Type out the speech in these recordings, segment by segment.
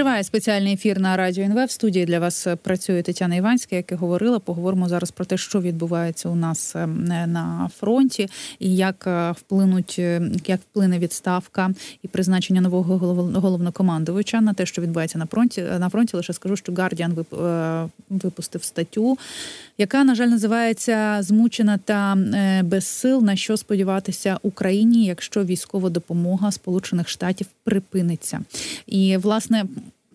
Триває спеціальний ефір на радіо НВ. В студії для вас працює Тетяна Іванська, як і говорила. Поговоримо зараз про те, що відбувається у нас е, на фронті, і як е, вплинуть, е, як вплине відставка і призначення нового головнокомандувача на те, що відбувається на фронті. На фронті лише скажу, що Гардіан випустив статтю, яка на жаль називається Змучена та без сил. На що сподіватися Україні, якщо військова допомога Сполучених Штатів припиниться, і власне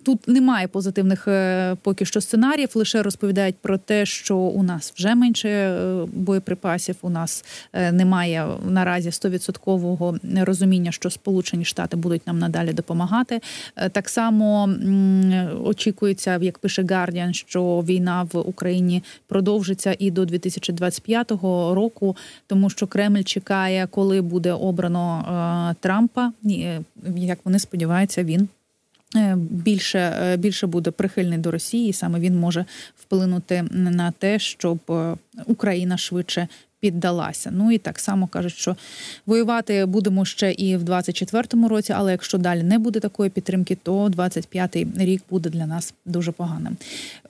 Тут немає позитивних е, поки що сценаріїв. Лише розповідають про те, що у нас вже менше е, боєприпасів. У нас е, немає наразі стовідсоткового розуміння, що Сполучені Штати будуть нам надалі допомагати. Так само очікується, як пише Guardian, що війна в Україні продовжиться і до 2025 року, тому що Кремль чекає, коли буде обрано Трампа. Як вони сподіваються, він. Е, більше е, більше буде прихильний до Росії, і саме він може вплинути на те, щоб е, Україна швидше піддалася. Ну і так само кажуть, що воювати будемо ще і в 24-му році, але якщо далі не буде такої підтримки, то 25-й рік буде для нас дуже поганим.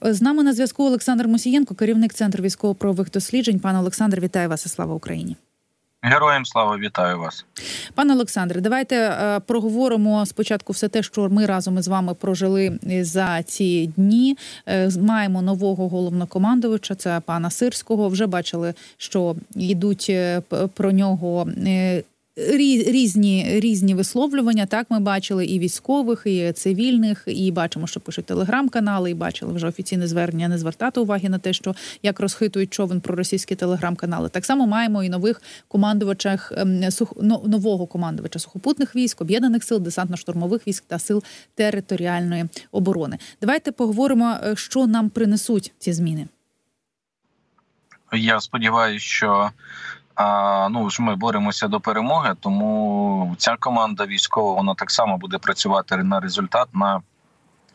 З нами на зв'язку Олександр Мусієнко, керівник центру військово-правових досліджень. Пане Олександр, вітаю вас і слава Україні. Героям слава вітаю вас, пане Олександре. Давайте е, проговоримо спочатку все те, що ми разом із вами прожили за ці дні. Е, маємо нового головнокомандувача, це пана Сирського. Вже бачили, що йдуть е, про нього різні різні висловлювання. Так ми бачили і військових, і цивільних, і бачимо, що пишуть телеграм-канали, і бачили вже офіційне звернення не звертати уваги на те, що як розхитують човен про російські телеграм-канали. Так само маємо і нових командувачах ем, нового командувача сухопутних військ, об'єднаних сил, десантно-штурмових військ та сил територіальної оборони. Давайте поговоримо, е, що нам принесуть ці зміни. Я сподіваюся, що а ну ж ми боремося до перемоги, тому ця команда військова вона так само буде працювати на результат на.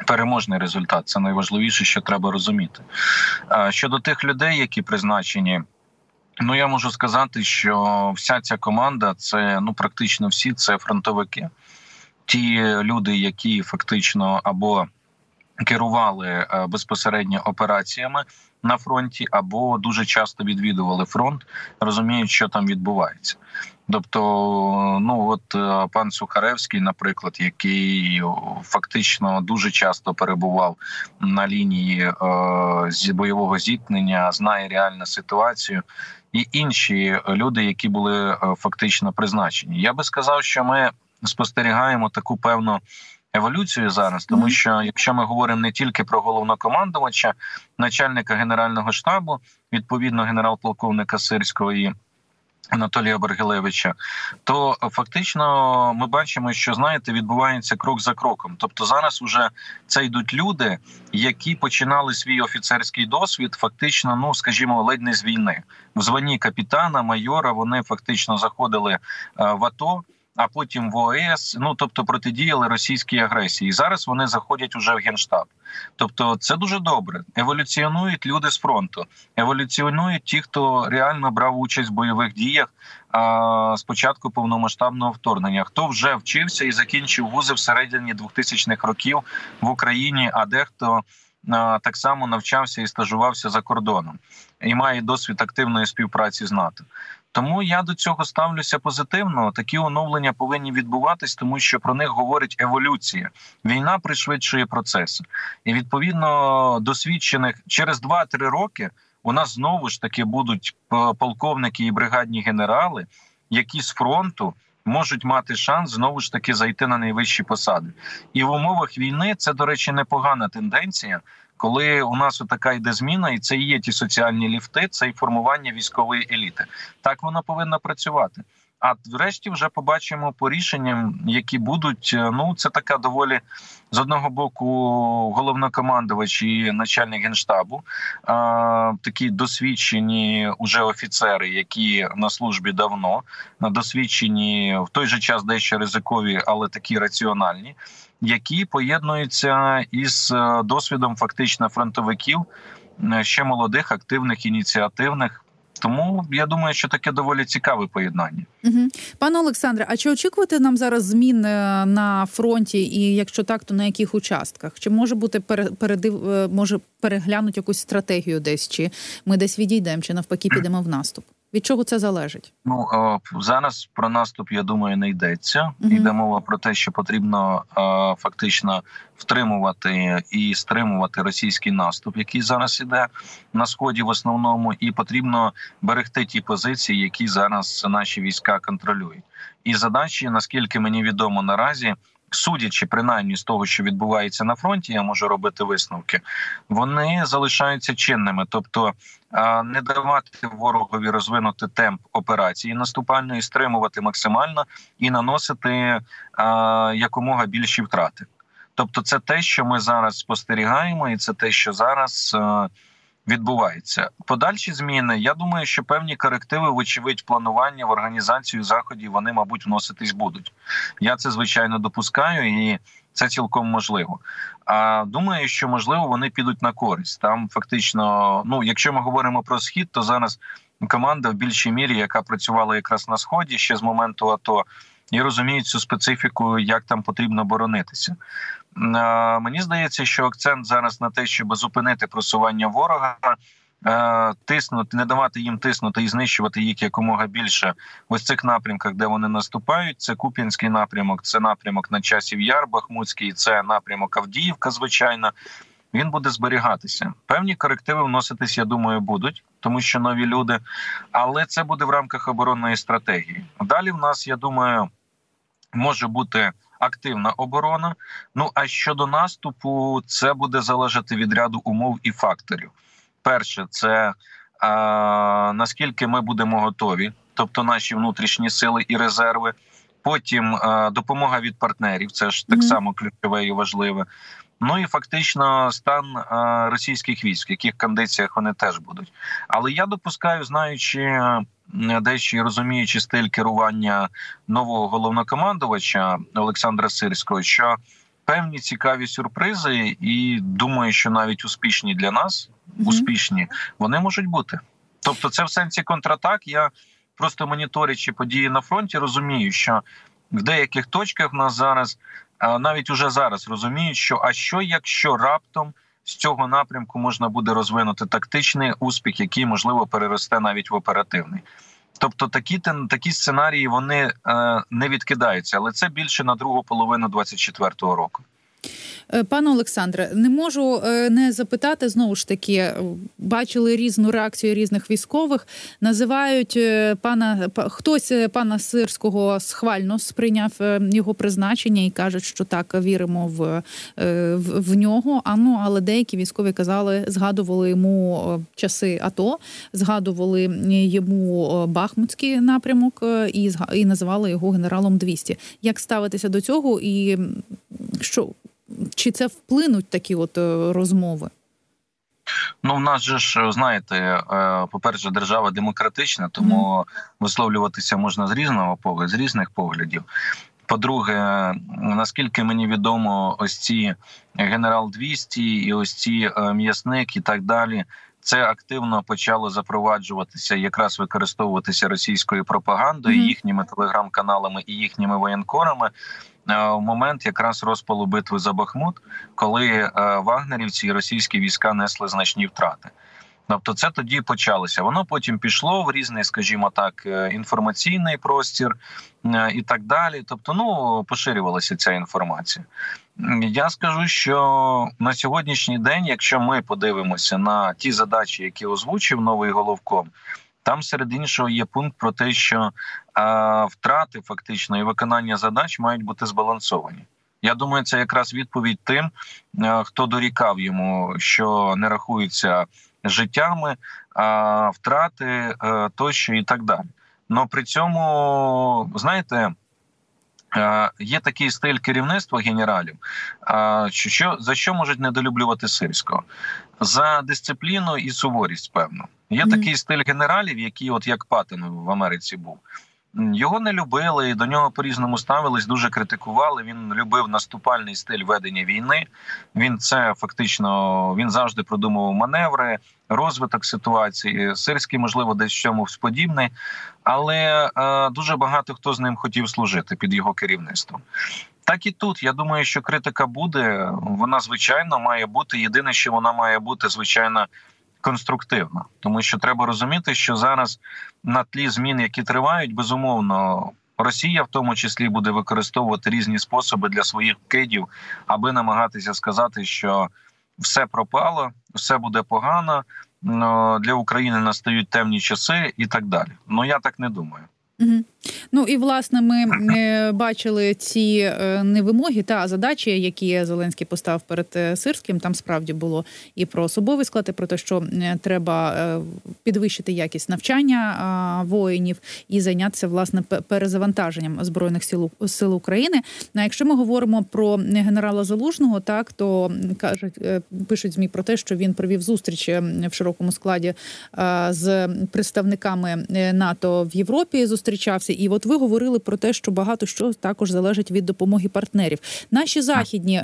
Переможний результат це найважливіше, що треба розуміти. Щодо тих людей, які призначені, ну я можу сказати, що вся ця команда це ну практично всі це фронтовики, ті люди, які фактично або керували е, безпосередньо операціями на фронті, або дуже часто відвідували фронт, розуміють, що там відбувається. Тобто, ну от е, пан Сухаревський, наприклад, який фактично дуже часто перебував на лінії е, бойового зіткнення, знає реальну ситуацію, і інші люди, які були е, фактично призначені. Я би сказав, що ми спостерігаємо таку певну еволюцію зараз, тому що якщо ми говоримо не тільки про головнокомандувача, начальника генерального штабу, відповідно генерал-полковника Сирського і Анатолія Бергелевича, то фактично ми бачимо, що знаєте, відбувається крок за кроком. Тобто, зараз вже це йдуть люди, які починали свій офіцерський досвід, фактично, ну скажімо, ледь не з війни в званні капітана, майора. Вони фактично заходили е, в АТО а потім в ОС, ну тобто протидіяли російській агресії. І Зараз вони заходять уже в генштаб. Тобто, це дуже добре. Еволюціонують люди з фронту, еволюціонують ті, хто реально брав участь в бойових діях а, з початку повномасштабного вторгнення. Хто вже вчився і закінчив вузи всередині 2000-х років в Україні, а дехто. Так само навчався і стажувався за кордоном і має досвід активної співпраці з НАТО. Тому я до цього ставлюся позитивно. Такі оновлення повинні відбуватись, тому що про них говорить еволюція. Війна пришвидшує процеси, і відповідно досвідчених через 2-3 роки у нас знову ж таки будуть полковники і бригадні генерали, які з фронту. Можуть мати шанс знову ж таки зайти на найвищі посади, і в умовах війни це до речі непогана тенденція, коли у нас така йде зміна, і це і є ті соціальні ліфти, це і формування військової еліти. Так вона повинна працювати. А врешті вже побачимо по рішенням, які будуть. Е, ну це така доволі з одного боку головнокомандувач і начальник генштабу, а, такі досвідчені уже офіцери, які на службі давно досвідчені в той же час дещо ризикові, але такі раціональні які поєднуються із е, досвідом фактично фронтовиків е, ще молодих, активних, ініціативних. Тому я думаю, що таке доволі цікаве поєднання. Угу. Пане Олександре, а чи очікувати нам зараз змін е, на фронті? І якщо так, то на яких участках? Чи може бути передив, е, може переглянути якусь стратегію десь? Чи ми десь відійдемо, чи навпаки підемо в наступ? Від чого це залежить? Ну зараз про наступ, я думаю, не йдеться. Угу. Йде мова про те, що потрібно фактично втримувати і стримувати російський наступ, який зараз іде на сході, в основному, і потрібно берегти ті позиції, які зараз наші війська контролюють. І задачі, наскільки мені відомо наразі, судячи принаймні з того, що відбувається на фронті, я можу робити висновки. Вони залишаються чинними, тобто не давати ворогові розвинути темп операції наступальної, стримувати максимально і наносити якомога більші втрати. Тобто, це те, що ми зараз спостерігаємо, і це те, що зараз відбувається. Подальші зміни. Я думаю, що певні корективи, вочевидь, планування в організацію заходів вони, мабуть, вноситись будуть. Я це звичайно допускаю, і це цілком можливо. А думаю, що можливо вони підуть на користь. Там фактично, ну якщо ми говоримо про схід, то зараз команда в більшій мірі, яка працювала якраз на сході ще з моменту АТО, і розуміють цю специфіку, як там потрібно боронитися. Мені здається, що акцент зараз на те, щоб зупинити просування ворога. Тиснути, не давати їм тиснути і знищувати їх якомога більше ось цих напрямках, де вони наступають. Це Куп'янський напрямок, це напрямок на часів Яр Бахмутський, це напрямок Авдіївка. Звичайно, він буде зберігатися. Певні корективи вноситись, я думаю, будуть, тому що нові люди. Але це буде в рамках оборонної стратегії. Далі в нас, я думаю, може бути активна оборона. Ну а щодо наступу, це буде залежати від ряду умов і факторів. Перше, це а, наскільки ми будемо готові, тобто наші внутрішні сили і резерви. Потім а, допомога від партнерів, це ж так само ключове і важливе. Ну і фактично стан російських військ, в яких кондиціях вони теж будуть. Але я допускаю, знаючи дещо розуміючи стиль керування нового головнокомандувача Олександра Сирського, що певні цікаві сюрпризи, і думаю, що навіть успішні для нас, успішні, вони можуть бути. Тобто, це в сенсі контратак. Я просто моніторячи події на фронті, розумію, що в деяких точках в нас зараз навіть уже зараз розуміють, що а що, якщо раптом з цього напрямку можна буде розвинути тактичний успіх, який можливо переросте навіть в оперативний. Тобто такі такі сценарії вони е, не відкидаються, але це більше на другу половину 24-го року. Е, пане Олександре, не можу е, не запитати знову ж таки, бачили різну реакцію різних військових. Називають е, пана хтось пана Сирського схвально сприйняв його призначення і кажуть, що так віримо в в, в нього. А ну але деякі військові казали, згадували йому часи АТО, згадували йому Бахмутський напрямок і і називали його генералом 200. Як ставитися до цього і що? Чи це вплинуть такі от е, розмови? Ну, в нас же ж знаєте, е, по-перше, держава демократична, тому висловлюватися можна з різного погляду, з різних поглядів. По-друге, наскільки мені відомо, ось ці генерал 200 і ось ці е, м'ясник і так далі. Це активно почало запроваджуватися, якраз використовуватися російською пропагандою, mm-hmm. їхніми телеграм-каналами і їхніми воєнкорами. Е, в момент якраз розпалу битви за Бахмут, коли е, вагнерівці і російські війська несли значні втрати. Тобто, це тоді почалося. Воно потім пішло в різний, скажімо так, е, інформаційний простір і так далі. Тобто, ну поширювалася ця інформація. Я скажу, що на сьогоднішній день, якщо ми подивимося на ті задачі, які озвучив новий головком, там серед іншого є пункт про те, що втрати фактично і виконання задач мають бути збалансовані. Я думаю, це якраз відповідь тим, хто дорікав йому, що не рахуються життями, втрати а, тощо і так далі. Но при цьому, знаєте, Є такий стиль керівництва генералів, що за що можуть недолюблювати сирського за дисципліну і суворість. Певно, є такий стиль генералів, який, от як Паттен в Америці був. Його не любили і до нього по різному ставились, дуже критикували. Він любив наступальний стиль ведення війни. Він це фактично він завжди продумував маневри, розвиток ситуації. Сирський, можливо, десь чомусь подібний, але е, дуже багато хто з ним хотів служити під його керівництвом. Так і тут я думаю, що критика буде. Вона звичайно має бути. Єдине, що вона має бути звичайно конструктивна, тому що треба розуміти, що зараз на тлі змін, які тривають, безумовно. Росія в тому числі буде використовувати різні способи для своїх кидів, аби намагатися сказати, що все пропало, все буде погано для України настають темні часи і так далі. Ну я так не думаю. Угу. Ну і власне ми е, бачили ці е, не вимоги та задачі, які Зеленський поставив перед е, Сирським. Там справді було і про особовий склад, і про те, що треба підвищити якість навчання воїнів і зайнятися власне перезавантаженням збройних сил сил України. А якщо ми говоримо про генерала Залужного, так то кажуть, пишуть змі про те, що він провів зустріч в широкому складі з представниками НАТО в Європі. Зустрічався і от ви говорили про те, що багато що також залежить від допомоги партнерів. Наші західні е,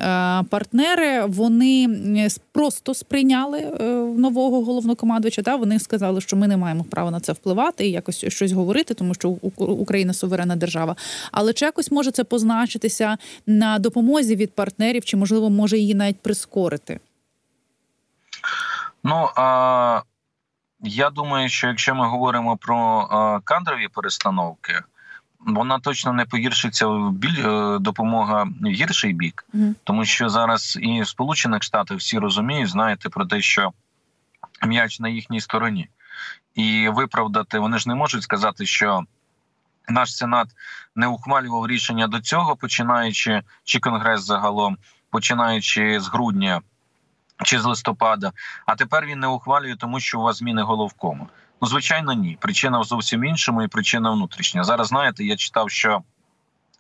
партнери вони просто сприйняли е, нового головнокомандувача. Та вони сказали, що ми не маємо права на це впливати і якось щось говорити, тому що Україна суверенна держава. Але чи якось може це позначитися на допомозі від партнерів, чи можливо може її навіть прискорити? Ну а я думаю, що якщо ми говоримо про кадрові перестановки, вона точно не погіршиться в біль е, допомога в гірший бік, mm. тому що зараз і в Сполучених Штатах всі розуміють, знаєте про те, що м'яч на їхній стороні, і виправдати вони ж не можуть сказати, що. Наш сенат не ухвалював рішення до цього, починаючи чи конгрес загалом, починаючи з грудня чи з листопада. А тепер він не ухвалює, тому що у вас зміни головкому. Ну, звичайно, ні. Причина в зовсім іншому, і причина внутрішня. Зараз знаєте, я читав, що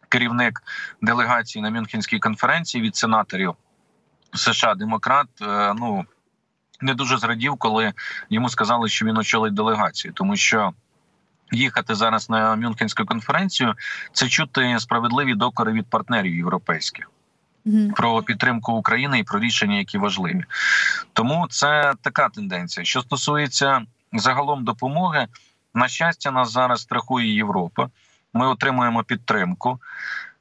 керівник делегації на Мюнхенській конференції від сенаторів США Демократ. Е, ну не дуже зрадів, коли йому сказали, що він очолить делегацію, тому що. Їхати зараз на Мюнхенську конференцію це чути справедливі докори від партнерів європейських про підтримку України і про рішення, які важливі. Тому це така тенденція. Що стосується загалом допомоги. На щастя, нас зараз страхує Європа. Ми отримуємо підтримку.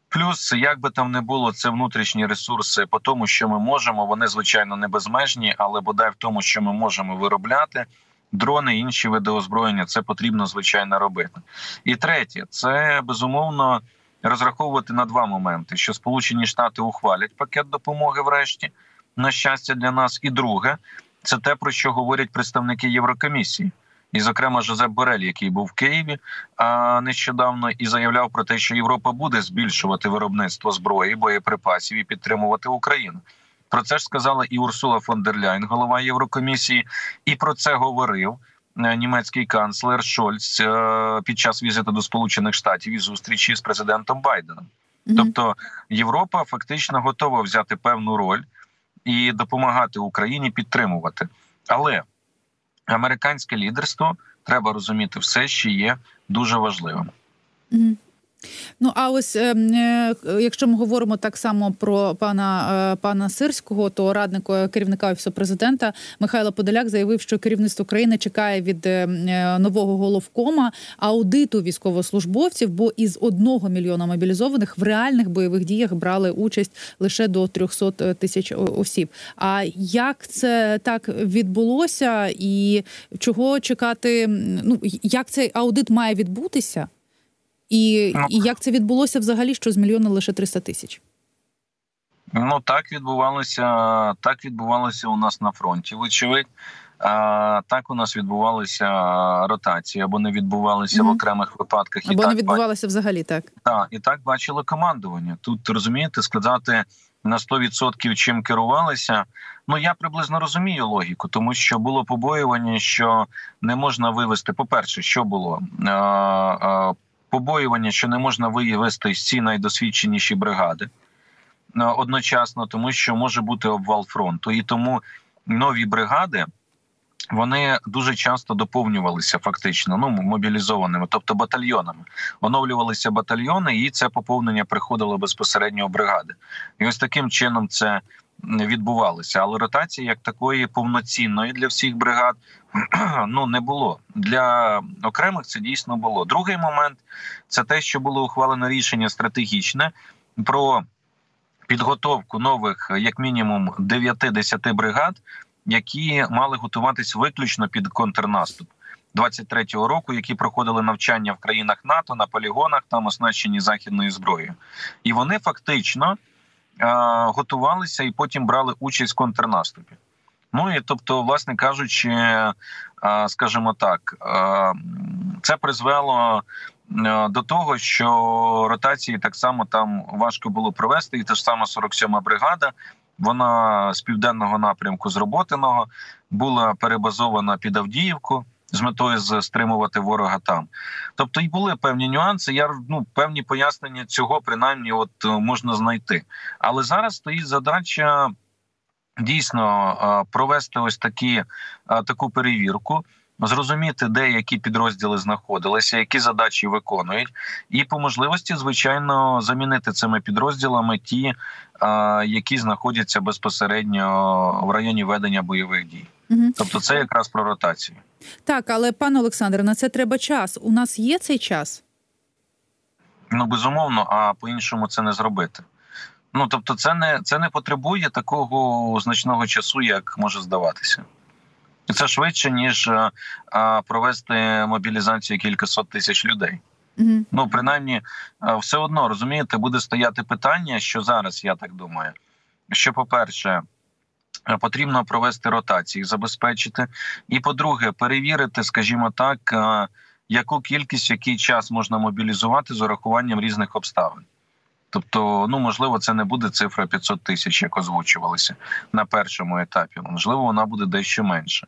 Плюс, як би там не було, це внутрішні ресурси по тому, що ми можемо. Вони звичайно не безмежні, але бодай в тому, що ми можемо виробляти дрони, інші види озброєння, це потрібно звичайно робити. І третє, це безумовно розраховувати на два моменти: що Сполучені Штати ухвалять пакет допомоги, врешті, на щастя, для нас, і друге це те, про що говорять представники Єврокомісії. І, зокрема, Жозеп Борель, який був в Києві а нещодавно, і заявляв про те, що Європа буде збільшувати виробництво зброї, боєприпасів і підтримувати Україну. Про це ж сказала і Урсула фон дер Ляйн, голова Єврокомісії, і про це говорив німецький канцлер Шольц е, під час візиту до Сполучених Штатів і зустрічі з президентом Байденом. Mm-hmm. Тобто Європа фактично готова взяти певну роль і допомагати Україні підтримувати. Але американське лідерство треба розуміти все, ще є дуже важливим. Ну а ось е, е, якщо ми говоримо так само про пана е, пана Сирського, то радник е, керівника офісу президента Михайло Подоляк заявив, що керівництво країни чекає від е, е, нового головкома аудиту військовослужбовців, бо із одного мільйона мобілізованих в реальних бойових діях брали участь лише до 300 тисяч осіб. А як це так відбулося, і чого чекати? Ну як цей аудит має відбутися? І ну, і як це відбулося взагалі, що з мільйона лише 300 тисяч? Ну так відбувалося. Так відбувалося у нас на фронті. Вочевидь, а, так у нас відбувалися ротації або не відбувалися mm-hmm. в окремих випадках. Або і не відбувалося взагалі так. Так, і так бачили командування. Тут розумієте, сказати на 100% чим керувалися. Ну я приблизно розумію логіку, тому що було побоювання, що не можна вивести. По перше, що було побоювання, що не можна вивести всі найдосвідченіші бригади е, одночасно, тому що може бути обвал фронту, і тому нові бригади. вони дуже часто доповнювалися фактично, ну мобілізованими, тобто батальйонами. Оновлювалися батальйони, і це поповнення приходило безпосередньо в бригади. І ось таким чином це відбувалося. Але ротації як такої повноцінної для всіх бригад ну не було. Для окремих це дійсно було. Другий момент це те, що було ухвалено рішення стратегічне про підготовку нових, як мінімум, 9-10 бригад які мали готуватись виключно під контрнаступ 23-го року, які проходили навчання в країнах НАТО на полігонах, там оснащені західною зброєю, і вони фактично готувалися і потім брали участь в контрнаступі. Ну і тобто, власне кажучи, скажімо так, це призвело. До того, що ротації так само там важко було провести, і та ж сама 47-ма бригада, вона з південного напрямку з була перебазована під Авдіївку з метою стримувати ворога там. Тобто і були певні нюанси. Я ну певні пояснення цього принаймні от е, можна знайти. Але зараз стоїть задача. Дійсно е, провести ось такі е, таку перевірку, зрозуміти, де які підрозділи знаходилися, які задачі виконують, і по можливості, звичайно, замінити цими підрозділами ті, які знаходяться безпосередньо в районі ведення бойових дій. Угу. Тобто, це якраз про ротацію. Так, але пане Олександре, на це треба час. У нас є цей час? Ну безумовно, а по іншому це не зробити. Ну тобто, це не це не потребує такого значного часу, як може здаватися. Це швидше ніж а, провести мобілізацію кількасот тисяч людей. Угу. Ну принаймні, все одно розумієте, буде стояти питання, що зараз я так думаю. Що, по-перше, потрібно провести ротації, забезпечити, і по-друге, перевірити, скажімо так, яку кількість, який час можна мобілізувати з урахуванням різних обставин. Тобто, ну можливо, це не буде цифра 500 тисяч, як озвучувалися на першому етапі. Можливо, вона буде дещо менше.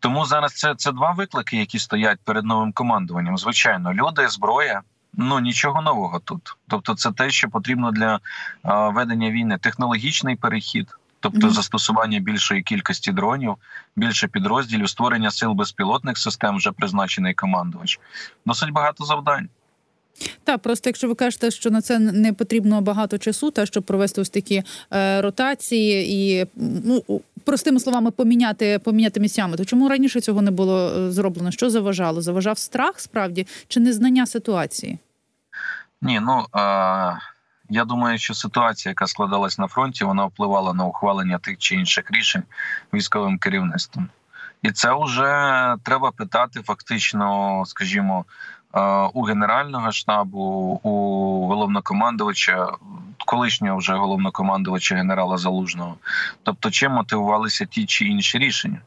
Тому зараз це це два виклики, які стоять перед новим командуванням. Звичайно, люди, зброя. Ну нічого нового тут. Тобто, це те, що потрібно для а, ведення війни. Технологічний перехід, тобто застосування більшої кількості дронів, більше підрозділів, створення сил безпілотних систем, вже призначений командувач. Досить багато завдань. Так, просто якщо ви кажете, що на це не потрібно багато часу, та щоб провести ось такі е, ротації і ну простими словами поміняти поміняти місцями, то чому раніше цього не було е, зроблено? Що заважало? Заважав страх справді чи незнання ситуації? Ні, ну е, я думаю, що ситуація, яка складалась на фронті, вона впливала на ухвалення тих чи інших рішень військовим керівництвом. І це вже треба питати фактично, скажімо, у Генерального штабу, у головнокомандувача, колишнього вже головнокомандувача генерала Залужного. Тобто, чим мотивувалися ті чи інші рішення,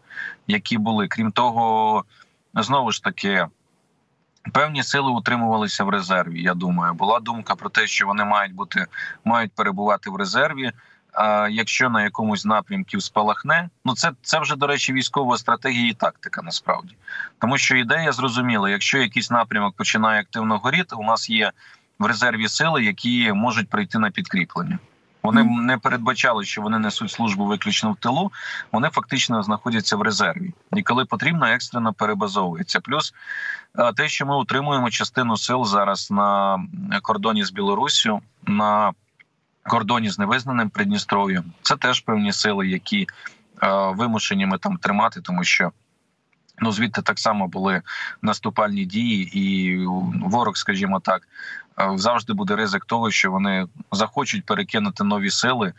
які були. Крім того, знову ж таки. Певні сили утримувалися в резерві. Я думаю, була думка про те, що вони мають бути мають перебувати в резерві. А якщо на якомусь напрямку спалахне, ну це це вже до речі, військова стратегія і тактика насправді, тому що ідея зрозуміла: якщо якийсь напрямок починає активно горіти, у нас є в резерві сили, які можуть прийти на підкріплення. Вони не передбачали, що вони несуть службу виключно в тилу. Вони фактично знаходяться в резерві, і коли потрібно, екстрено перебазовується. Плюс те, що ми утримуємо частину сил зараз на кордоні з Білоруссю, на кордоні з невизнаним Придністров'ям. Це теж певні сили, які е, вимушені ми там тримати, тому що. Ну, звідти так само були наступальні дії, і ворог, скажімо так, е, завжди буде ризик того, що вони захочуть перекинути нові сили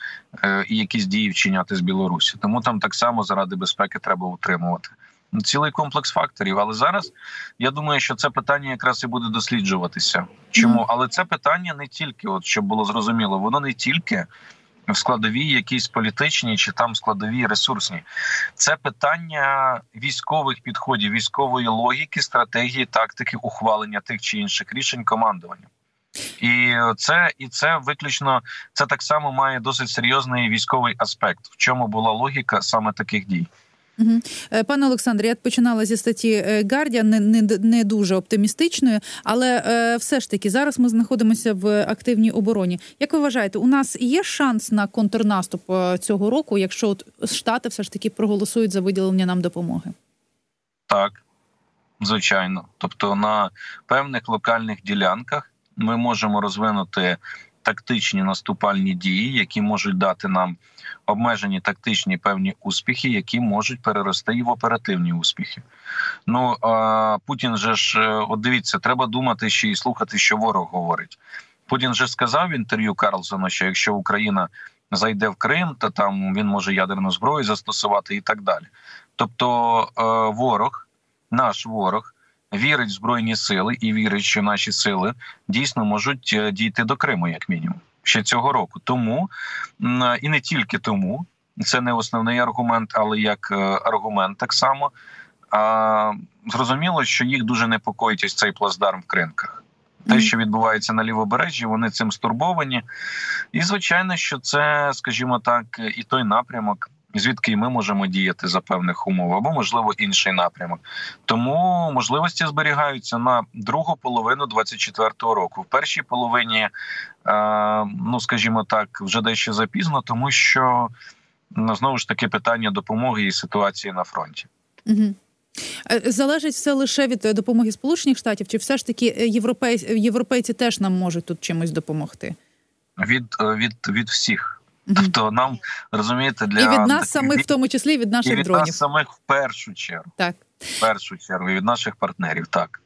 е, і якісь дії вчиняти з Білорусі. Тому там так само заради безпеки треба утримувати цілий комплекс факторів. Але зараз я думаю, що це питання якраз і буде досліджуватися. Чому? Але це питання не тільки, от щоб було зрозуміло, воно не тільки. В складовій якісь політичні чи там складові ресурсні, це питання військових підходів, військової логіки, стратегії, тактики ухвалення тих чи інших рішень командування, і це і це виключно це так само має досить серйозний військовий аспект, в чому була логіка саме таких дій. Угу. Пане Олександре, я починала зі статті Гардіан, не, не не, дуже оптимістичною, але е, все ж таки зараз ми знаходимося в активній обороні. Як ви вважаєте, у нас є шанс на контрнаступ е, цього року, якщо от штати все ж таки проголосують за виділення нам допомоги? Так, звичайно. Тобто на певних локальних ділянках ми можемо розвинути тактичні наступальні дії, які можуть дати нам обмежені тактичні певні успіхи, які можуть перерости і в оперативні успіхи. Ну а Путін же ж е, от дивіться, треба думати ще і слухати, що ворог говорить. Путін же сказав в інтерв'ю Карлсона, що якщо Україна зайде в Крим, то там він може ядерну зброю застосувати і так далі. Тобто, е, ворог, наш ворог. Вірить в збройні сили і вірить, що наші сили дійсно можуть е, дійти до Криму, як мінімум, ще цього року. Тому і не тільки тому, це не основний аргумент, але як е, аргумент так само. А зрозуміло, що їх дуже непокоїть ось цей плацдарм в кринках. Те, що відбувається на лівобережжі, вони цим стурбовані. І звичайно, що це, скажімо так, і той напрямок, звідки ми можемо діяти за певних умов, або можливо інший напрямок. Тому можливості зберігаються на другу половину 24-го року. В першій половині, е, ну скажімо так, вже дещо запізно, тому що ну, знову ж таки питання допомоги і ситуації на фронті. Угу. Залежить все лише від допомоги Сполучених Штатів, чи все ж таки європейці, європейці теж нам можуть тут чимось допомогти? Від від, від всіх. Тобто нам розумієте для і від нас самих, в тому числі від наших і від дронів. нас самих в першу чергу, так в першу чергу і від наших партнерів, так.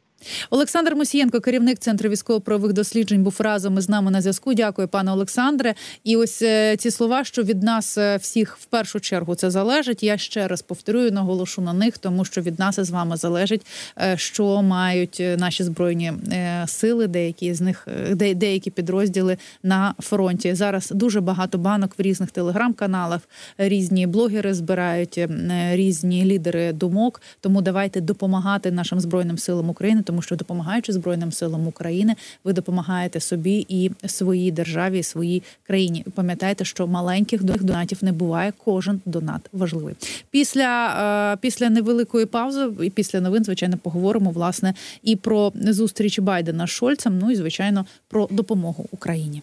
Олександр Мусієнко, керівник центру військово-правових досліджень, був разом із нами на зв'язку. Дякую, пане Олександре. І ось е, ці слова, що від нас е, всіх в першу чергу це залежить. Я ще раз повторюю, наголошу на них, тому що від нас із вами залежить, е, що мають наші збройні сили, деякі з них де, деякі підрозділи на фронті. Зараз дуже багато банок в різних телеграм-каналах, різні блогери збирають різні лідери думок. Тому давайте допомагати нашим збройним силам України тому що допомагаючи збройним силам України, ви допомагаєте собі і своїй державі, і своїй країні. Пам'ятайте, що маленьких донатів не буває. Кожен донат важливий. Після е, після невеликої паузи і після новин, звичайно, поговоримо власне і про зустріч Байдена з Шольцем. Ну і звичайно про допомогу Україні.